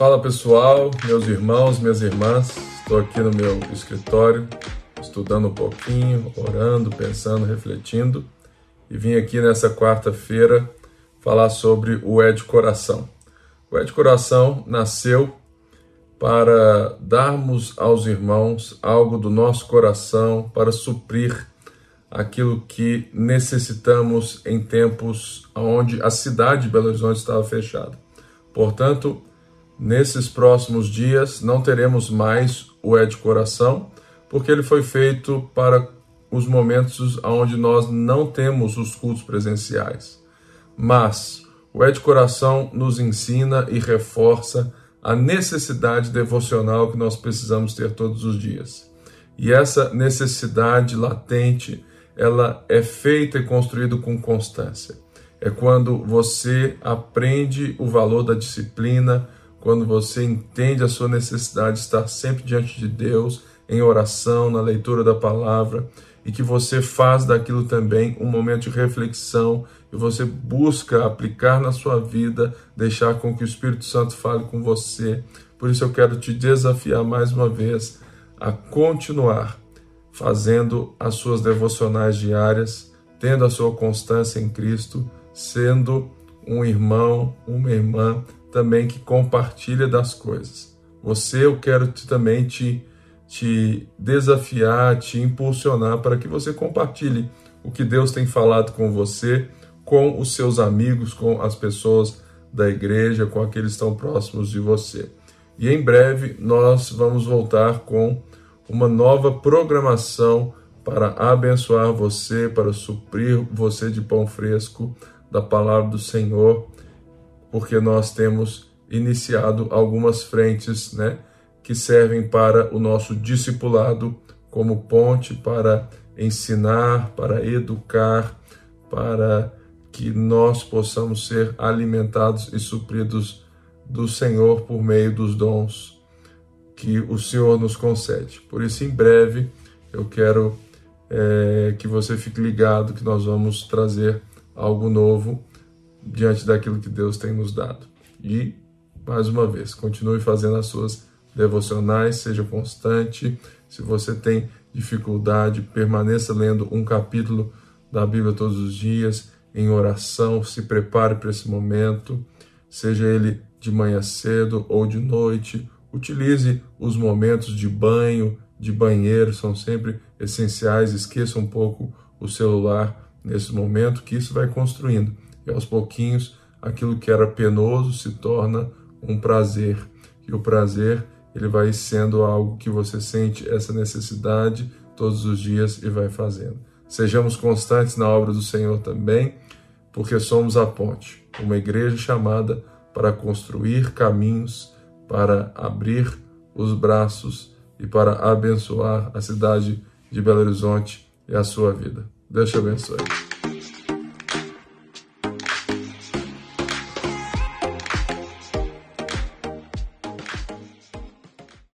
Fala pessoal, meus irmãos, minhas irmãs, estou aqui no meu escritório, estudando um pouquinho, orando, pensando, refletindo e vim aqui nessa quarta-feira falar sobre o de Coração. O de Coração nasceu para darmos aos irmãos algo do nosso coração para suprir aquilo que necessitamos em tempos onde a cidade de Belo Horizonte estava fechada. Portanto, nesses próximos dias não teremos mais o É de Coração, porque ele foi feito para os momentos onde nós não temos os cultos presenciais. Mas o É de Coração nos ensina e reforça a necessidade devocional que nós precisamos ter todos os dias. E essa necessidade latente ela é feita e construída com constância. É quando você aprende o valor da disciplina, quando você entende a sua necessidade de estar sempre diante de Deus, em oração, na leitura da palavra, e que você faz daquilo também um momento de reflexão e você busca aplicar na sua vida, deixar com que o Espírito Santo fale com você. Por isso eu quero te desafiar mais uma vez a continuar fazendo as suas devocionais diárias, tendo a sua constância em Cristo, sendo um irmão, uma irmã também que compartilha das coisas. Você, eu quero te, também te, te desafiar, te impulsionar para que você compartilhe o que Deus tem falado com você, com os seus amigos, com as pessoas da igreja, com aqueles que estão próximos de você. E em breve nós vamos voltar com uma nova programação para abençoar você, para suprir você de pão fresco da palavra do Senhor, porque nós temos iniciado algumas frentes, né, que servem para o nosso discipulado como ponte para ensinar, para educar, para que nós possamos ser alimentados e supridos do Senhor por meio dos dons que o Senhor nos concede. Por isso, em breve, eu quero é, que você fique ligado que nós vamos trazer algo novo diante daquilo que Deus tem nos dado. E, mais uma vez, continue fazendo as suas devocionais, seja constante. Se você tem dificuldade, permaneça lendo um capítulo da Bíblia todos os dias, em oração, se prepare para esse momento, seja ele de manhã cedo ou de noite Utilize os momentos de banho, de banheiro, são sempre essenciais. Esqueça um pouco o celular nesse momento, que isso vai construindo. E aos pouquinhos, aquilo que era penoso se torna um prazer. E o prazer, ele vai sendo algo que você sente essa necessidade todos os dias e vai fazendo. Sejamos constantes na obra do Senhor também, porque somos a ponte, uma igreja chamada para construir caminhos para abrir os braços e para abençoar a cidade de Belo Horizonte e a sua vida. Deus te abençoe.